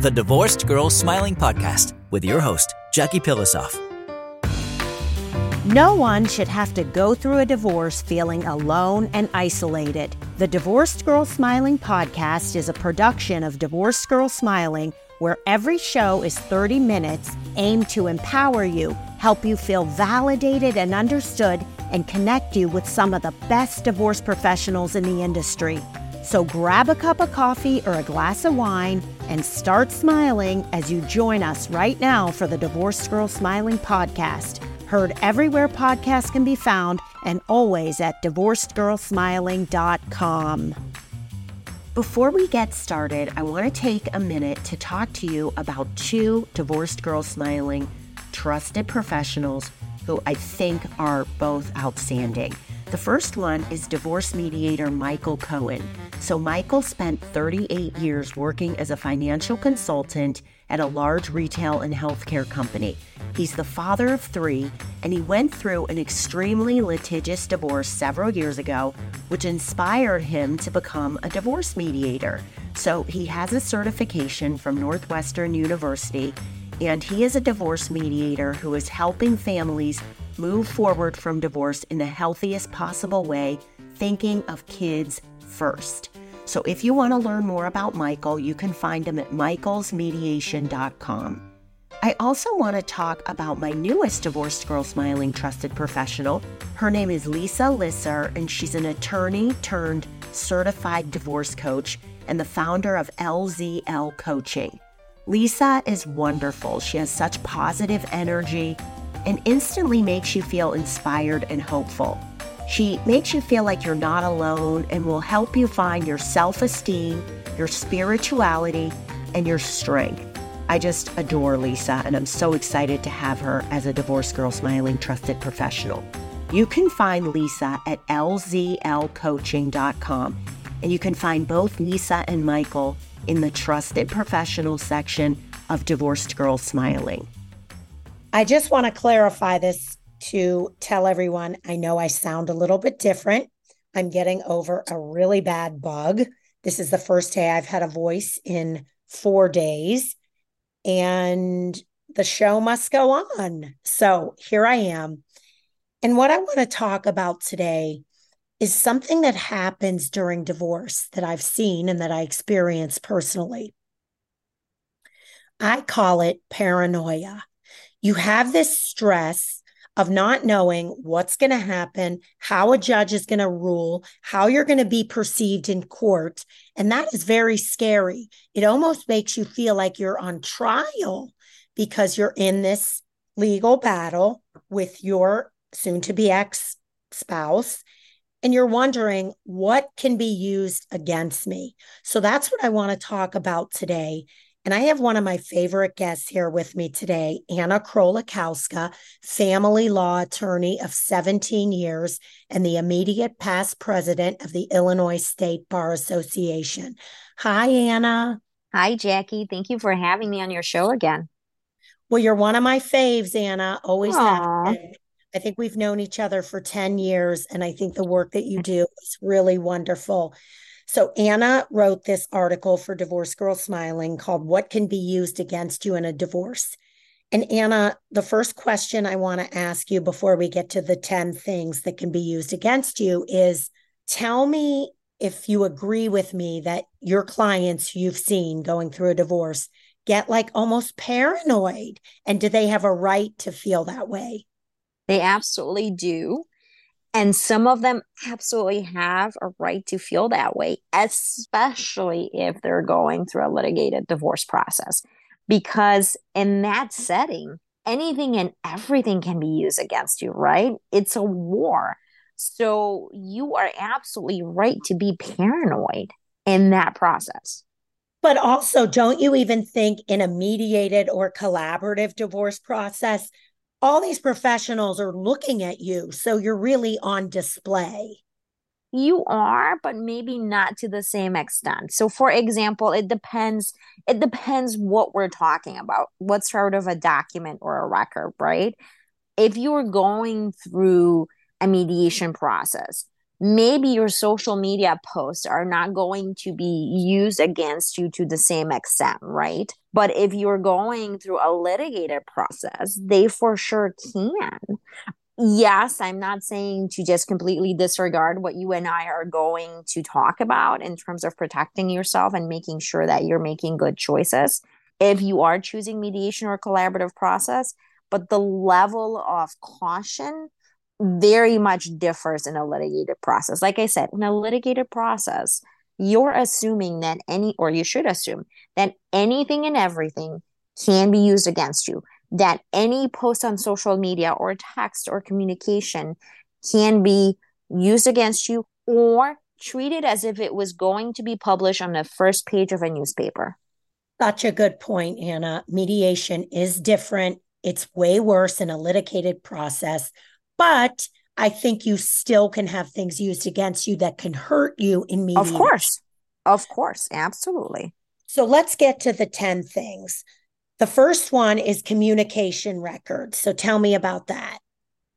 the Divorced Girl Smiling Podcast with your host, Jackie Pilosoff. No one should have to go through a divorce feeling alone and isolated. The Divorced Girl Smiling podcast is a production of Divorced Girl Smiling, where every show is 30 minutes aimed to empower you, help you feel validated and understood, and connect you with some of the best divorce professionals in the industry. So grab a cup of coffee or a glass of wine and start smiling as you join us right now for the Divorced Girl Smiling podcast heard everywhere podcasts can be found and always at divorcedgirlsmiling.com. Before we get started, I want to take a minute to talk to you about two Divorced Girl Smiling trusted professionals who I think are both outstanding. The first one is divorce mediator Michael Cohen. So, Michael spent 38 years working as a financial consultant at a large retail and healthcare company. He's the father of three, and he went through an extremely litigious divorce several years ago, which inspired him to become a divorce mediator. So, he has a certification from Northwestern University, and he is a divorce mediator who is helping families move forward from divorce in the healthiest possible way, thinking of kids first. So if you want to learn more about Michael, you can find him at michaelsmediation.com. I also want to talk about my newest Divorced Girl Smiling Trusted Professional. Her name is Lisa Lisser, and she's an attorney turned certified divorce coach and the founder of LZL Coaching. Lisa is wonderful. She has such positive energy and instantly makes you feel inspired and hopeful. She makes you feel like you're not alone and will help you find your self esteem, your spirituality, and your strength. I just adore Lisa, and I'm so excited to have her as a Divorce Girl Smiling Trusted Professional. You can find Lisa at lzlcoaching.com, and you can find both Lisa and Michael in the Trusted Professional section of Divorced Girl Smiling. I just want to clarify this to tell everyone I know I sound a little bit different. I'm getting over a really bad bug. This is the first day I've had a voice in four days, and the show must go on. So here I am. And what I want to talk about today is something that happens during divorce that I've seen and that I experience personally. I call it paranoia you have this stress of not knowing what's going to happen, how a judge is going to rule, how you're going to be perceived in court. And that is very scary. It almost makes you feel like you're on trial because you're in this legal battle with your soon to be ex spouse. And you're wondering what can be used against me. So that's what I want to talk about today and I have one of my favorite guests here with me today, Anna Krolikowska, family law attorney of 17 years and the immediate past president of the Illinois State Bar Association. Hi, Anna. Hi, Jackie. Thank you for having me on your show again. Well, you're one of my faves, Anna. Always Aww. have been. I think we've known each other for 10 years, and I think the work that you do is really wonderful. So Anna wrote this article for Divorce Girl Smiling called What Can Be Used Against You in a Divorce. And Anna, the first question I want to ask you before we get to the 10 things that can be used against you is tell me if you agree with me that your clients you've seen going through a divorce get like almost paranoid. And do they have a right to feel that way? They absolutely do. And some of them absolutely have a right to feel that way, especially if they're going through a litigated divorce process. Because in that setting, anything and everything can be used against you, right? It's a war. So you are absolutely right to be paranoid in that process. But also, don't you even think in a mediated or collaborative divorce process, all these professionals are looking at you. So you're really on display. You are, but maybe not to the same extent. So for example, it depends it depends what we're talking about. What sort of a document or a record, right? If you're going through a mediation process, maybe your social media posts are not going to be used against you to the same extent, right? But if you're going through a litigated process, they for sure can. Yes, I'm not saying to just completely disregard what you and I are going to talk about in terms of protecting yourself and making sure that you're making good choices if you are choosing mediation or collaborative process, but the level of caution very much differs in a litigated process. Like I said, in a litigated process, you're assuming that any, or you should assume that anything and everything can be used against you, that any post on social media or text or communication can be used against you or treated as if it was going to be published on the first page of a newspaper. Such a good point, Anna. Mediation is different. It's way worse in a litigated process but I think you still can have things used against you that can hurt you in mediation. Of course. Of course. Absolutely. So let's get to the 10 things. The first one is communication records. So tell me about that.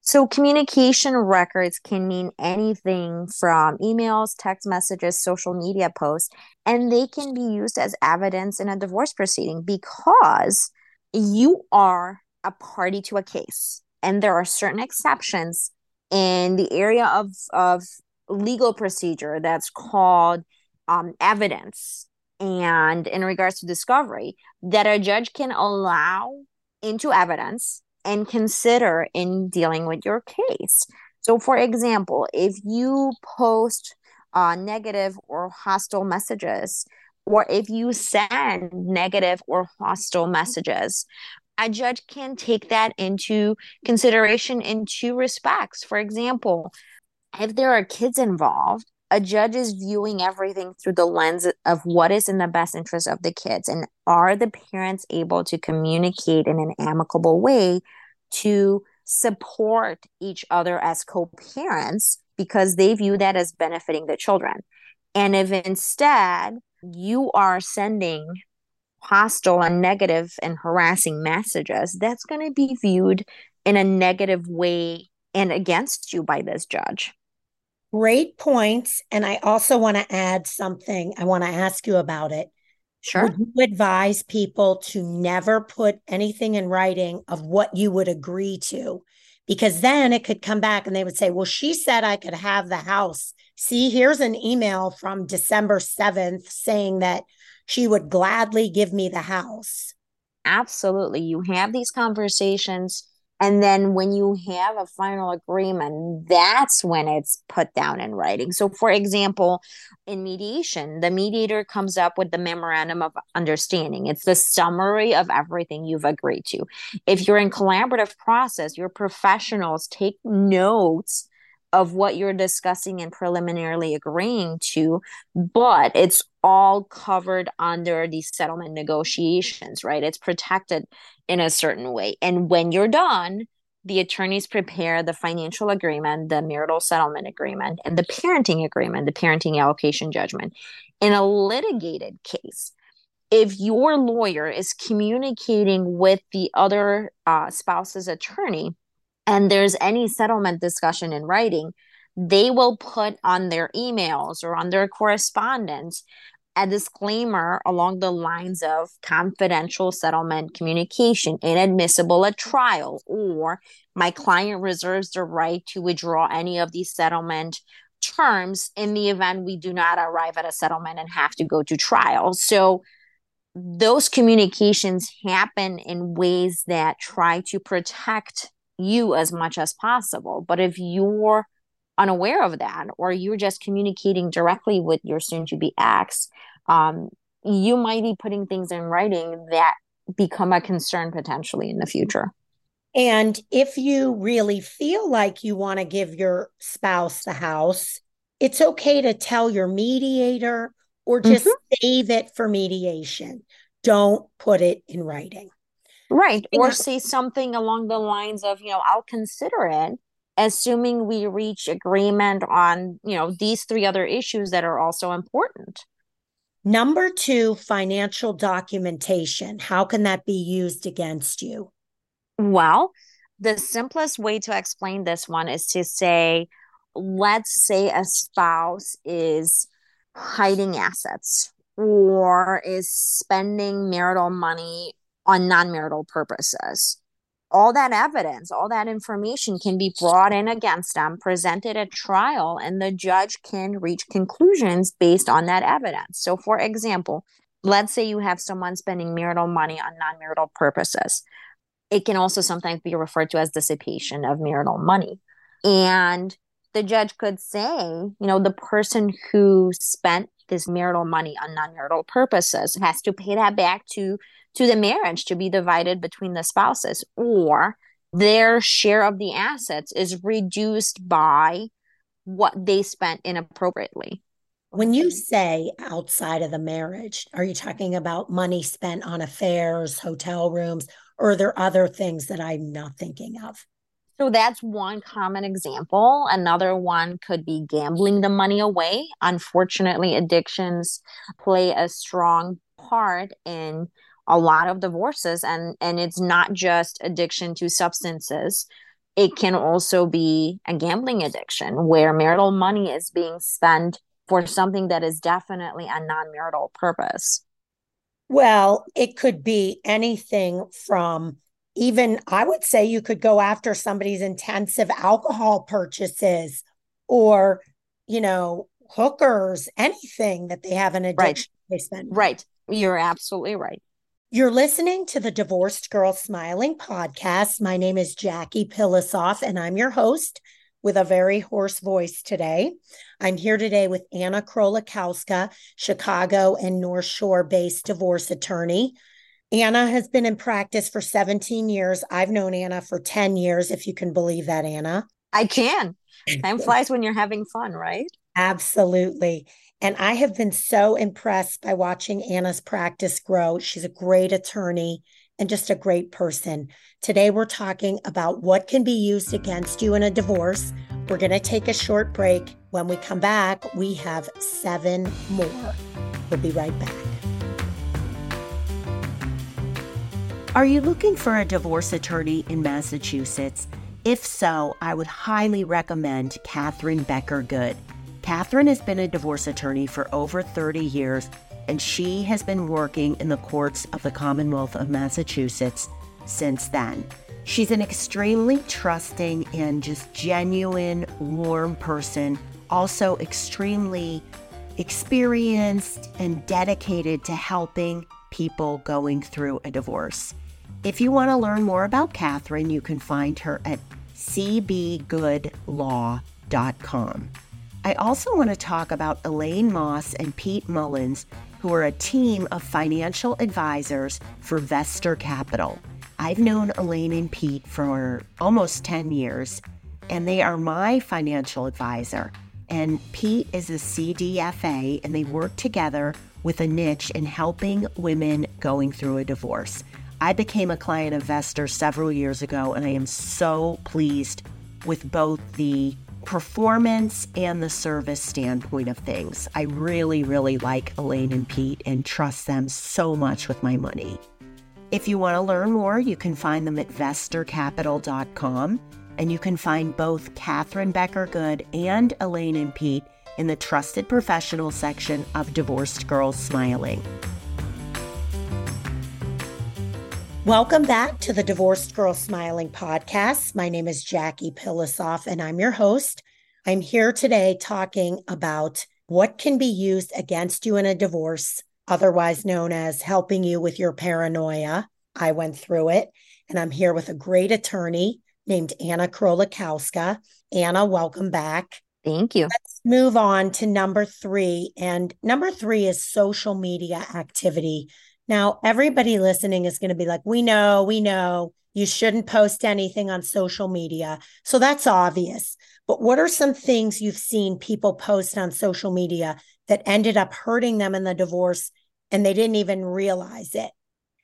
So, communication records can mean anything from emails, text messages, social media posts, and they can be used as evidence in a divorce proceeding because you are a party to a case and there are certain exceptions in the area of of legal procedure that's called um, evidence and in regards to discovery that a judge can allow into evidence and consider in dealing with your case. So for example if you post uh, negative or hostile messages or if you send negative or hostile messages a judge can take that into consideration in two respects. For example, if there are kids involved, a judge is viewing everything through the lens of what is in the best interest of the kids and are the parents able to communicate in an amicable way to support each other as co-parents because they view that as benefiting the children and if instead you are sending hostile and negative and harassing messages, that's going to be viewed in a negative way and against you by this judge. Great points. And I also want to add something. I want to ask you about it. Sure. Would you advise people to never put anything in writing of what you would agree to? Because then it could come back and they would say, well, she said I could have the house. See, here's an email from December 7th saying that she would gladly give me the house. Absolutely. You have these conversations. And then when you have a final agreement, that's when it's put down in writing. So, for example, in mediation, the mediator comes up with the memorandum of understanding. It's the summary of everything you've agreed to. If you're in collaborative process, your professionals take notes of what you're discussing and preliminarily agreeing to, but it's all covered under these settlement negotiations, right? It's protected in a certain way. And when you're done, the attorneys prepare the financial agreement, the marital settlement agreement, and the parenting agreement, the parenting allocation judgment. In a litigated case, if your lawyer is communicating with the other uh, spouse's attorney, and there's any settlement discussion in writing, they will put on their emails or on their correspondence a disclaimer along the lines of confidential settlement communication inadmissible at trial or my client reserves the right to withdraw any of these settlement terms in the event we do not arrive at a settlement and have to go to trial. So those communications happen in ways that try to protect you as much as possible. But if you're unaware of that, or you're just communicating directly with your soon to be ex, um, you might be putting things in writing that become a concern potentially in the future. And if you really feel like you want to give your spouse the house, it's okay to tell your mediator or just mm-hmm. save it for mediation. Don't put it in writing. Right. Or say something along the lines of, you know, I'll consider it, assuming we reach agreement on, you know, these three other issues that are also important. Number two, financial documentation. How can that be used against you? Well, the simplest way to explain this one is to say, let's say a spouse is hiding assets or is spending marital money on non marital purposes. All that evidence, all that information can be brought in against them, presented at trial, and the judge can reach conclusions based on that evidence. So, for example, let's say you have someone spending marital money on non marital purposes. It can also sometimes be referred to as dissipation of marital money. And the judge could say, you know, the person who spent this marital money on non-marital purposes has to pay that back to to the marriage to be divided between the spouses or their share of the assets is reduced by what they spent inappropriately. When you say outside of the marriage, are you talking about money spent on affairs, hotel rooms, or are there other things that I'm not thinking of? So that's one common example. Another one could be gambling the money away. Unfortunately, addictions play a strong part in a lot of divorces and and it's not just addiction to substances. It can also be a gambling addiction where marital money is being spent for something that is definitely a non-marital purpose. Well, it could be anything from even I would say you could go after somebody's intensive alcohol purchases or, you know, hookers, anything that they have an addiction right. Right. You're absolutely right. You're listening to the Divorced Girl Smiling podcast. My name is Jackie Pilosoff, and I'm your host with a very hoarse voice today. I'm here today with Anna Krolikowska, Chicago and North Shore based divorce attorney. Anna has been in practice for 17 years. I've known Anna for 10 years, if you can believe that, Anna. I can. Time flies when you're having fun, right? Absolutely. And I have been so impressed by watching Anna's practice grow. She's a great attorney and just a great person. Today, we're talking about what can be used against you in a divorce. We're going to take a short break. When we come back, we have seven more. We'll be right back. Are you looking for a divorce attorney in Massachusetts? If so, I would highly recommend Catherine Becker Good. Catherine has been a divorce attorney for over 30 years, and she has been working in the courts of the Commonwealth of Massachusetts since then. She's an extremely trusting and just genuine, warm person, also extremely experienced and dedicated to helping people going through a divorce. If you want to learn more about Catherine, you can find her at cbgoodlaw.com. I also want to talk about Elaine Moss and Pete Mullins, who are a team of financial advisors for Vestor Capital. I've known Elaine and Pete for almost 10 years, and they are my financial advisor. And Pete is a CDFA, and they work together with a niche in helping women going through a divorce. I became a client investor several years ago, and I am so pleased with both the performance and the service standpoint of things. I really, really like Elaine and Pete and trust them so much with my money. If you want to learn more, you can find them at vestorcapital.com, and you can find both Catherine Becker Good and Elaine and Pete in the Trusted Professional section of Divorced Girls Smiling. Welcome back to the Divorced Girl Smiling podcast. My name is Jackie Pilosoff, and I'm your host. I'm here today talking about what can be used against you in a divorce, otherwise known as helping you with your paranoia. I went through it, and I'm here with a great attorney named Anna Krolikowska. Anna, welcome back. Thank you. Let's move on to number three. And number three is social media activity now, everybody listening is going to be like, we know, we know you shouldn't post anything on social media. So that's obvious. But what are some things you've seen people post on social media that ended up hurting them in the divorce and they didn't even realize it?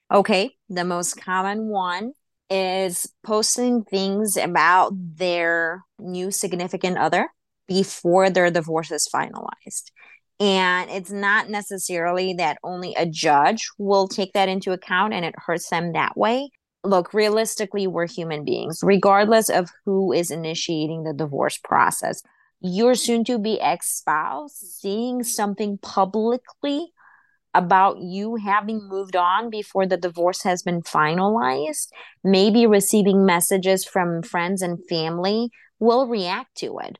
Okay. The most common one is posting things about their new significant other before their divorce is finalized. And it's not necessarily that only a judge will take that into account and it hurts them that way. Look, realistically, we're human beings, regardless of who is initiating the divorce process. your soon to be ex spouse seeing something publicly about you having moved on before the divorce has been finalized, maybe receiving messages from friends and family will react to it.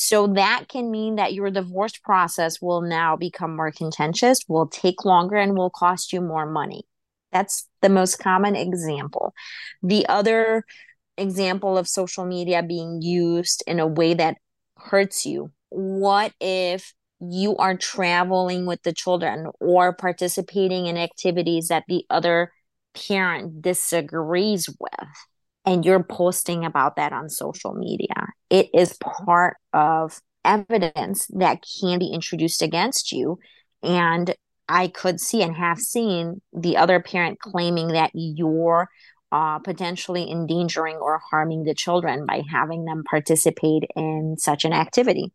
So that can mean that your divorce process will now become more contentious, will take longer, and will cost you more money. That's the most common example. The other example of social media being used in a way that hurts you. What if you are traveling with the children or participating in activities that the other parent disagrees with and you're posting about that on social media it is part of evidence that can be introduced against you and i could see and have seen the other parent claiming that you're uh, potentially endangering or harming the children by having them participate in such an activity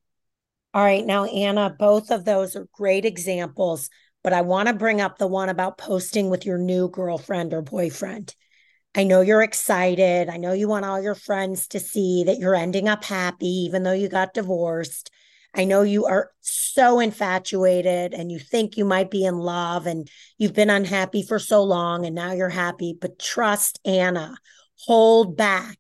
all right. Now, Anna, both of those are great examples, but I want to bring up the one about posting with your new girlfriend or boyfriend. I know you're excited. I know you want all your friends to see that you're ending up happy, even though you got divorced. I know you are so infatuated and you think you might be in love and you've been unhappy for so long and now you're happy. But trust Anna, hold back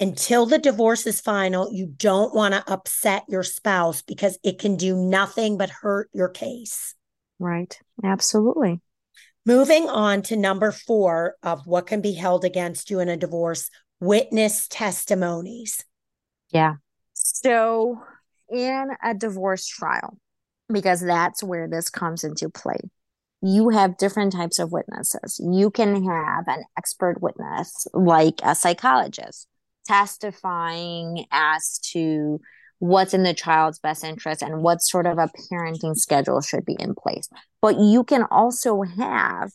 until the divorce is final, you don't want to upset your spouse because it can do nothing but hurt your case. Right. Absolutely. Moving on to number four of what can be held against you in a divorce witness testimonies. Yeah. So, in a divorce trial, because that's where this comes into play, you have different types of witnesses. You can have an expert witness, like a psychologist, testifying as to what's in the child's best interest and what sort of a parenting schedule should be in place. But you can also have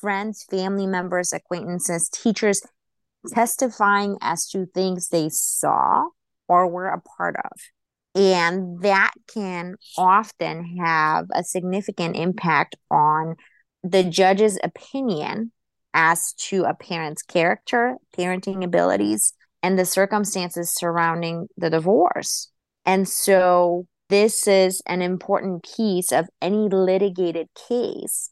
friends, family members, acquaintances, teachers testifying as to things they saw or were a part of. And that can often have a significant impact on the judge's opinion as to a parent's character, parenting abilities, and the circumstances surrounding the divorce. And so this is an important piece of any litigated case.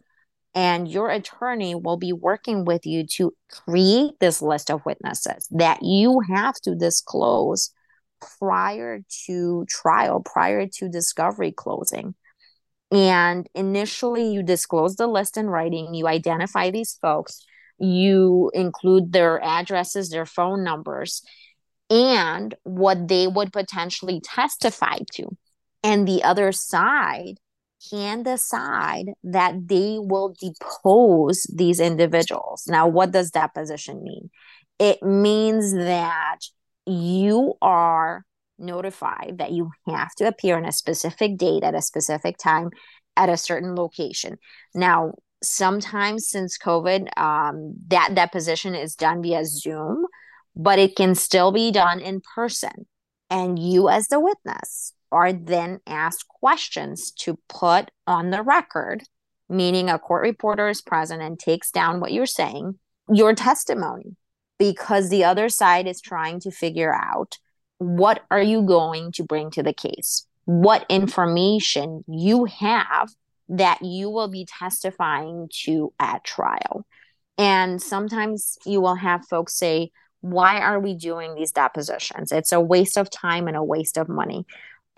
And your attorney will be working with you to create this list of witnesses that you have to disclose prior to trial, prior to discovery closing. And initially, you disclose the list in writing, you identify these folks, you include their addresses, their phone numbers, and what they would potentially testify to. And the other side can decide that they will depose these individuals. Now, what does deposition mean? It means that you are notified that you have to appear on a specific date at a specific time at a certain location. Now, sometimes since COVID, um, that deposition is done via Zoom, but it can still be done in person. And you, as the witness, are then asked questions to put on the record, meaning a court reporter is present and takes down what you're saying, your testimony, because the other side is trying to figure out what are you going to bring to the case? What information you have that you will be testifying to at trial. And sometimes you will have folks say, Why are we doing these depositions? It's a waste of time and a waste of money.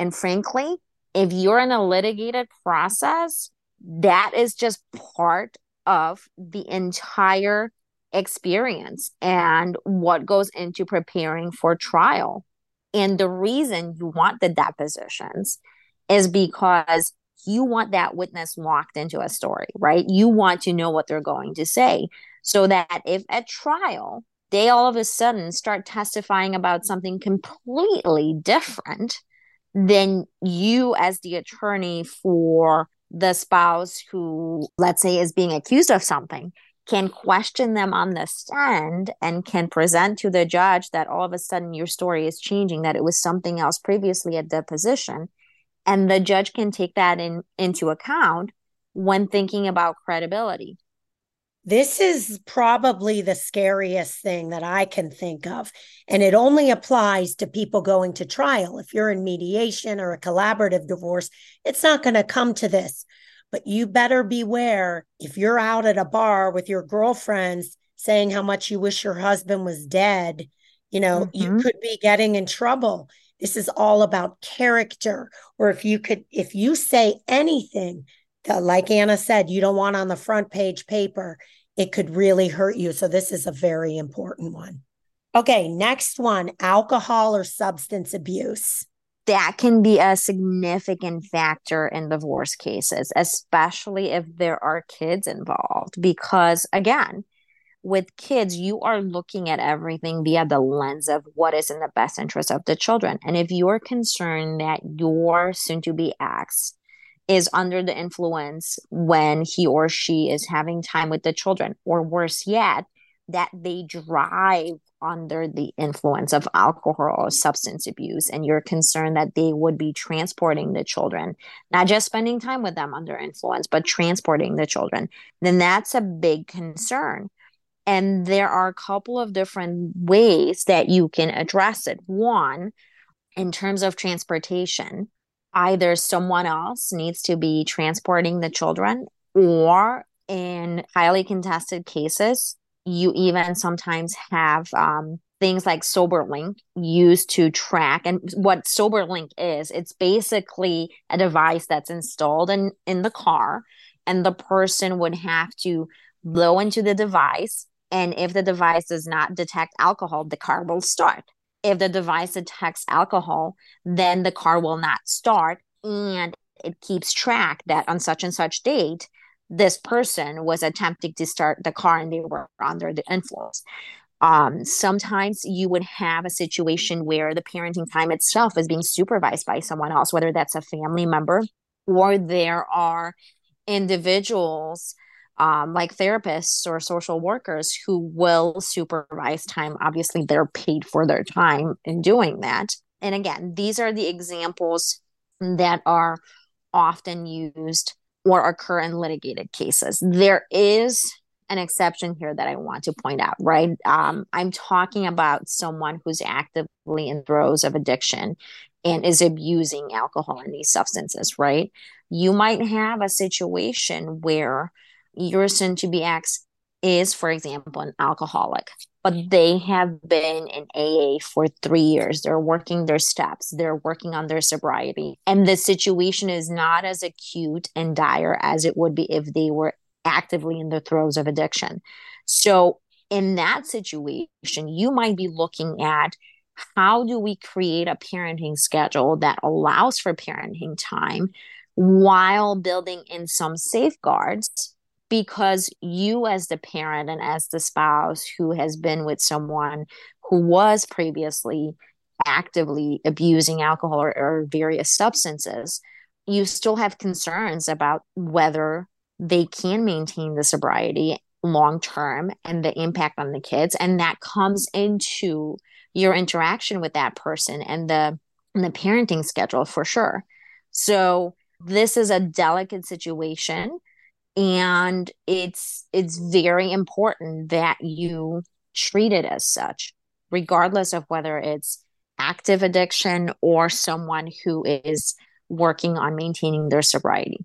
And frankly, if you're in a litigated process, that is just part of the entire experience and what goes into preparing for trial. And the reason you want the depositions is because you want that witness locked into a story, right? You want to know what they're going to say so that if at trial they all of a sudden start testifying about something completely different, then you, as the attorney for the spouse who, let's say, is being accused of something, can question them on the stand and can present to the judge that all of a sudden your story is changing, that it was something else previously at deposition and the judge can take that in into account when thinking about credibility This is probably the scariest thing that I can think of. And it only applies to people going to trial. If you're in mediation or a collaborative divorce, it's not going to come to this. But you better beware if you're out at a bar with your girlfriends saying how much you wish your husband was dead, you know, mm-hmm. you could be getting in trouble. This is all about character. Or if you could, if you say anything Uh, like Anna said, you don't want on the front page paper, it could really hurt you. So this is a very important one. Okay, next one alcohol or substance abuse. That can be a significant factor in divorce cases, especially if there are kids involved. Because again, with kids, you are looking at everything via the lens of what is in the best interest of the children. And if you're concerned that your soon to be ex is under the influence when he or she is having time with the children, or worse yet, that they drive under the influence of alcohol or substance abuse, and you're concerned that they would be transporting the children, not just spending time with them under influence, but transporting the children, then that's a big concern. And there are a couple of different ways that you can address it. One, in terms of transportation, either someone else needs to be transporting the children, or in highly contested cases, you even sometimes have um, things like SoberLink used to track. And what SoberLink is, it's basically a device that's installed in, in the car, and the person would have to blow into the device and if the device does not detect alcohol, the car will start. If the device detects alcohol, then the car will not start. And it keeps track that on such and such date, this person was attempting to start the car and they were under the influence. Um, sometimes you would have a situation where the parenting time itself is being supervised by someone else, whether that's a family member or there are individuals um, like therapists or social workers who will supervise time. Obviously, they're paid for their time in doing that. And again, these are the examples that are often used or occur in litigated cases. There is an exception here that I want to point out, right? Um, I'm talking about someone who's actively in throes of addiction and is abusing alcohol and these substances, right? You might have a situation where your soon to be ex is, for example, an alcoholic, but mm-hmm. they have been in AA for three years. They're working their steps, they're working on their sobriety. And the situation is not as acute and dire as it would be if they were actively in the throes of addiction. So, in that situation, you might be looking at how do we create a parenting schedule that allows for parenting time while building in some safeguards because you as the parent and as the spouse who has been with someone who was previously actively abusing alcohol or, or various substances you still have concerns about whether they can maintain the sobriety long term and the impact on the kids. And that comes into your interaction with that person and the and the parenting schedule for sure. So this is a delicate situation and it's it's very important that you treat it as such regardless of whether it's active addiction or someone who is working on maintaining their sobriety.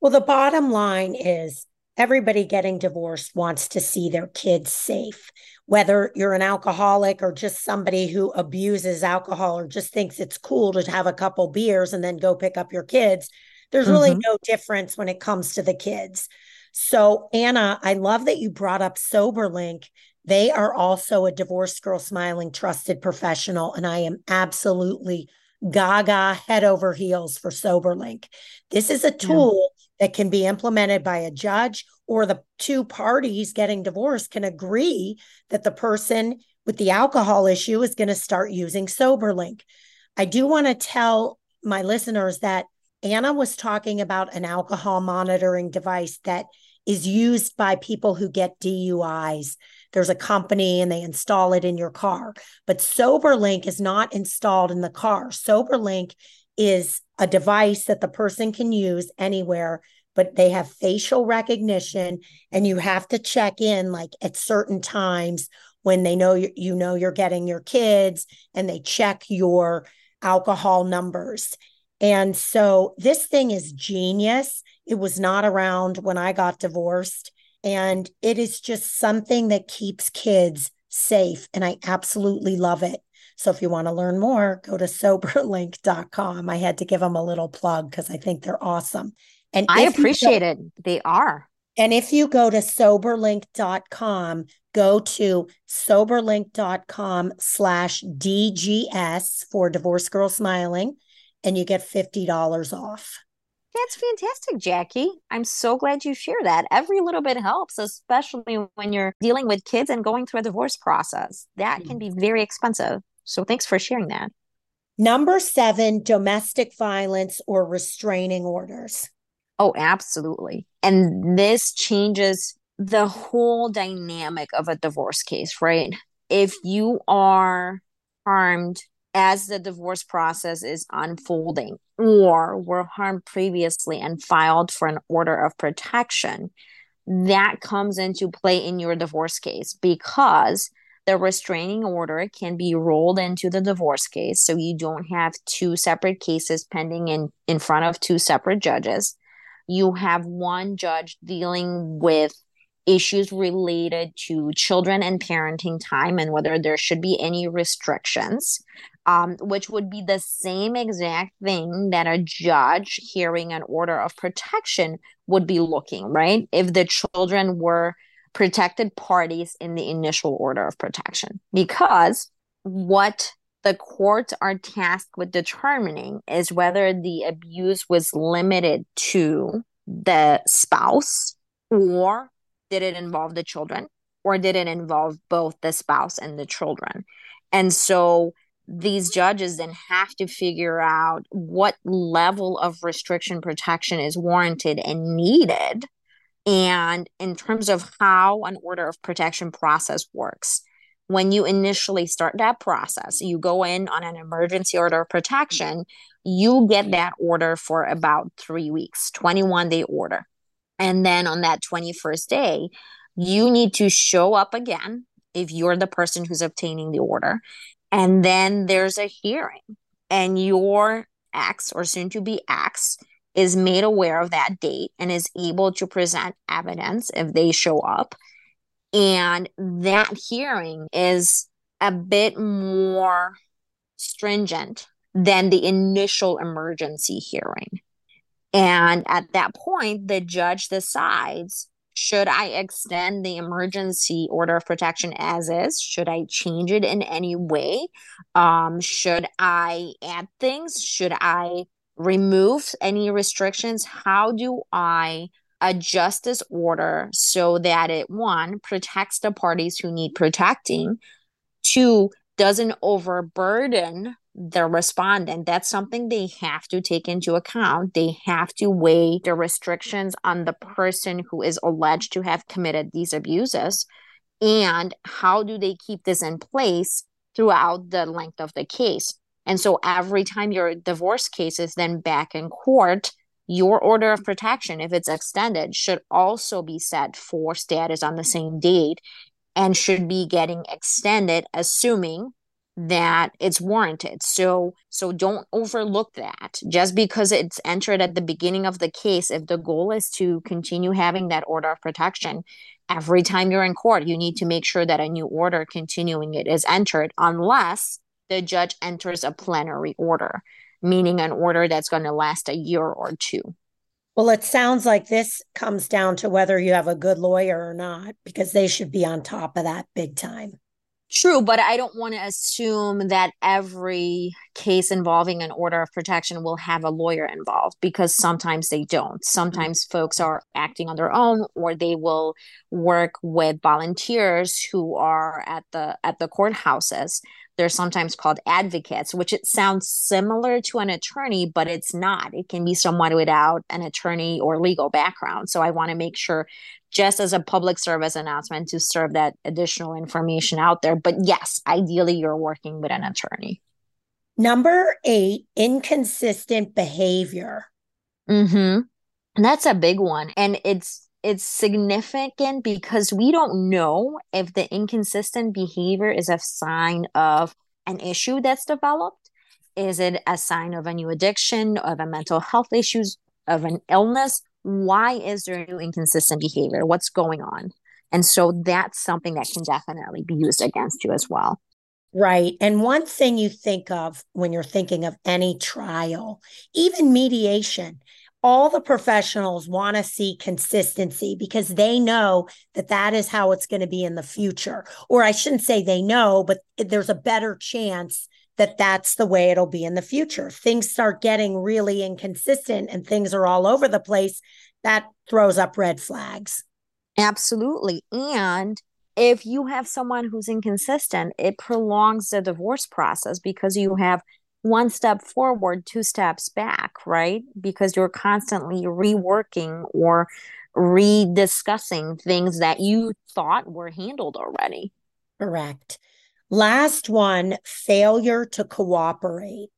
Well the bottom line is everybody getting divorced wants to see their kids safe whether you're an alcoholic or just somebody who abuses alcohol or just thinks it's cool to have a couple beers and then go pick up your kids there's really mm-hmm. no difference when it comes to the kids. So, Anna, I love that you brought up SoberLink. They are also a divorced girl smiling trusted professional, and I am absolutely gaga head over heels for SoberLink. This is a tool yeah. that can be implemented by a judge or the two parties getting divorced can agree that the person with the alcohol issue is going to start using SoberLink. I do want to tell my listeners that Anna was talking about an alcohol monitoring device that is used by people who get DUIs. There's a company and they install it in your car. But SoberLink is not installed in the car. SoberLink is a device that the person can use anywhere but they have facial recognition and you have to check in like at certain times when they know you, you know you're getting your kids and they check your alcohol numbers. And so this thing is genius. It was not around when I got divorced. And it is just something that keeps kids safe. And I absolutely love it. So if you want to learn more, go to soberlink.com. I had to give them a little plug because I think they're awesome. And I appreciate go, it. They are. And if you go to soberlink.com, go to soberlink.com slash DGS for Divorce Girl Smiling, and you get $50 off. That's fantastic, Jackie. I'm so glad you share that. Every little bit helps, especially when you're dealing with kids and going through a divorce process. That can be very expensive. So thanks for sharing that. Number seven, domestic violence or restraining orders. Oh, absolutely. And this changes the whole dynamic of a divorce case, right? If you are harmed as the divorce process is unfolding, or were harmed previously and filed for an order of protection, that comes into play in your divorce case because the restraining order can be rolled into the divorce case. So you don't have two separate cases pending in, in front of two separate judges. You have one judge dealing with issues related to children and parenting time and whether there should be any restrictions, um, which would be the same exact thing that a judge hearing an order of protection would be looking, right? If the children were protected parties in the initial order of protection. Because what the courts are tasked with determining is whether the abuse was limited to the spouse or did it involve the children or did it involve both the spouse and the children and so these judges then have to figure out what level of restriction protection is warranted and needed and in terms of how an order of protection process works when you initially start that process you go in on an emergency order of protection you get that order for about three weeks 21 day order and then on that 21st day, you need to show up again if you're the person who's obtaining the order. And then there's a hearing, and your ex or soon to be ex is made aware of that date and is able to present evidence if they show up. And that hearing is a bit more stringent than the initial emergency hearing. And at that point, the judge decides should I extend the emergency order of protection as is? Should I change it in any way? Um, should I add things? Should I remove any restrictions? How do I adjust this order so that it one protects the parties who need protecting, two doesn't overburden the respondent that's something they have to take into account. They have to weigh the restrictions on the person who is alleged to have committed these abuses and how do they keep this in place throughout the length of the case. And so every time your divorce case is then back in court your order of protection if it's extended should also be set for status on the same date and should be getting extended assuming that it's warranted. So so don't overlook that. Just because it's entered at the beginning of the case if the goal is to continue having that order of protection every time you're in court you need to make sure that a new order continuing it is entered unless the judge enters a plenary order meaning an order that's going to last a year or two. Well it sounds like this comes down to whether you have a good lawyer or not because they should be on top of that big time True, but I don't want to assume that every case involving an order of protection will have a lawyer involved because sometimes they don't. Mm-hmm. Sometimes folks are acting on their own or they will work with volunteers who are at the at the courthouses they're sometimes called advocates, which it sounds similar to an attorney, but it's not. It can be someone without an attorney or legal background. So I want to make sure, just as a public service announcement, to serve that additional information out there. But yes, ideally, you're working with an attorney. Number eight, inconsistent behavior. Mm-hmm. And that's a big one. And it's it's significant because we don't know if the inconsistent behavior is a sign of an issue that's developed. Is it a sign of a new addiction, of a mental health issues, of an illness? Why is there new inconsistent behavior? What's going on? And so that's something that can definitely be used against you as well. Right. And one thing you think of when you're thinking of any trial, even mediation, all the professionals want to see consistency because they know that that is how it's going to be in the future. Or I shouldn't say they know, but there's a better chance that that's the way it'll be in the future. If things start getting really inconsistent and things are all over the place, that throws up red flags. Absolutely. And if you have someone who's inconsistent, it prolongs the divorce process because you have one step forward, two steps back, right? Because you're constantly reworking or rediscussing things that you thought were handled already. Correct. Last one failure to cooperate.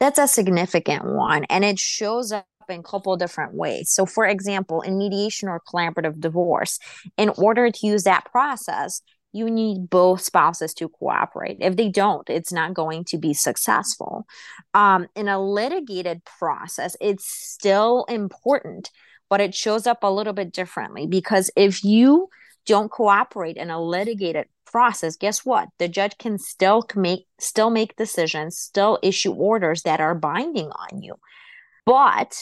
That's a significant one. And it shows up in a couple different ways. So, for example, in mediation or collaborative divorce, in order to use that process, you need both spouses to cooperate. If they don't, it's not going to be successful. Um, in a litigated process, it's still important, but it shows up a little bit differently because if you don't cooperate in a litigated process, guess what? The judge can still make still make decisions, still issue orders that are binding on you. But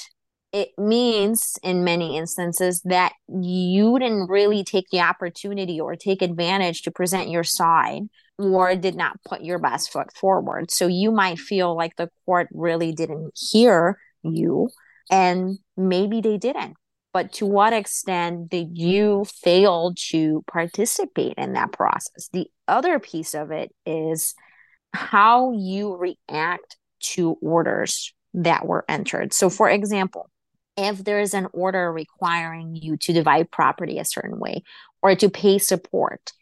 it means in many instances that you didn't really take the opportunity or take advantage to present your side or did not put your best foot forward. So you might feel like the court really didn't hear you, and maybe they didn't. But to what extent did you fail to participate in that process? The other piece of it is how you react to orders that were entered. So, for example, if there is an order requiring you to divide property a certain way or to pay support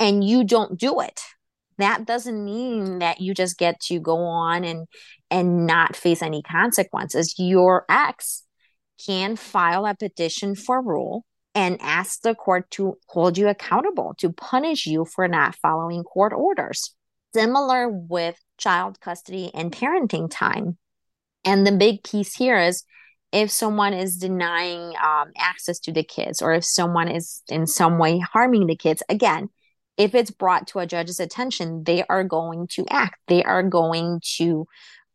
and you don't do it that doesn't mean that you just get to go on and and not face any consequences your ex can file a petition for rule and ask the court to hold you accountable to punish you for not following court orders. Similar with child custody and parenting time. And the big piece here is if someone is denying um, access to the kids or if someone is in some way harming the kids again if it's brought to a judge's attention they are going to act. They are going to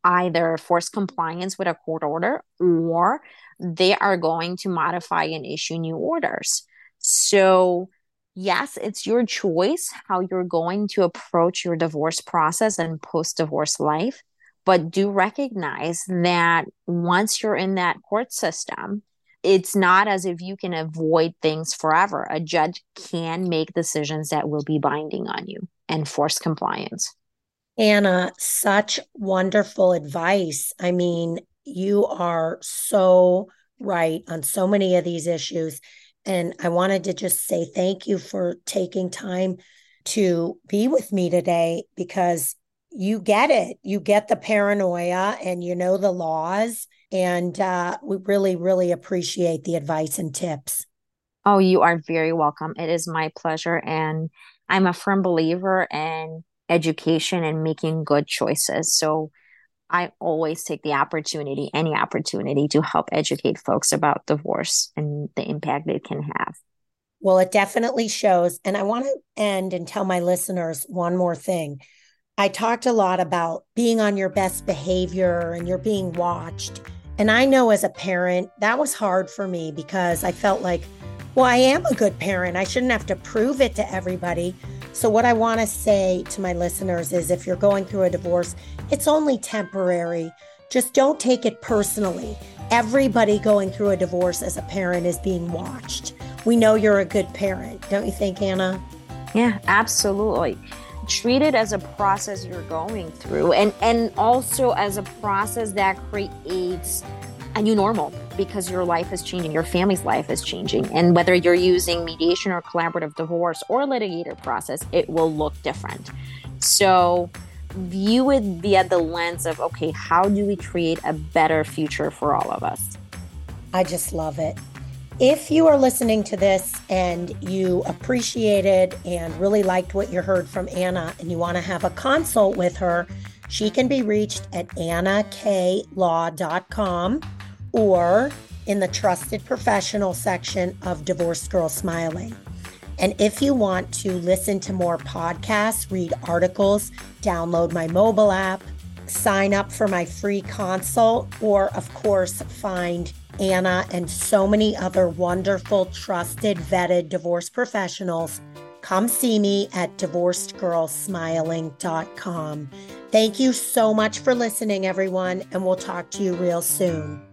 either force compliance with a court order or they are going to modify and issue new orders so yes it's your choice how you're going to approach your divorce process and post divorce life but do recognize that once you're in that court system, it's not as if you can avoid things forever. A judge can make decisions that will be binding on you and force compliance. Anna, such wonderful advice. I mean, you are so right on so many of these issues. And I wanted to just say thank you for taking time to be with me today because you get it. You get the paranoia and you know the laws. And uh, we really, really appreciate the advice and tips. Oh, you are very welcome. It is my pleasure. And I'm a firm believer in education and making good choices. So I always take the opportunity, any opportunity to help educate folks about divorce and the impact it can have. Well, it definitely shows. And I want to end and tell my listeners one more thing. I talked a lot about being on your best behavior and you're being watched. And I know as a parent, that was hard for me because I felt like, well, I am a good parent. I shouldn't have to prove it to everybody. So, what I want to say to my listeners is if you're going through a divorce, it's only temporary. Just don't take it personally. Everybody going through a divorce as a parent is being watched. We know you're a good parent, don't you think, Anna? Yeah, absolutely treat it as a process you're going through and and also as a process that creates a new normal because your life is changing your family's life is changing and whether you're using mediation or collaborative divorce or litigated process it will look different so view it via the lens of okay how do we create a better future for all of us I just love it. If you are listening to this and you appreciated and really liked what you heard from Anna and you want to have a consult with her, she can be reached at annklaw.com or in the trusted professional section of Divorced Girl Smiling. And if you want to listen to more podcasts, read articles, download my mobile app, sign up for my free consult, or of course, find Anna and so many other wonderful, trusted, vetted divorce professionals, come see me at divorcedgirlsmiling.com. Thank you so much for listening, everyone, and we'll talk to you real soon.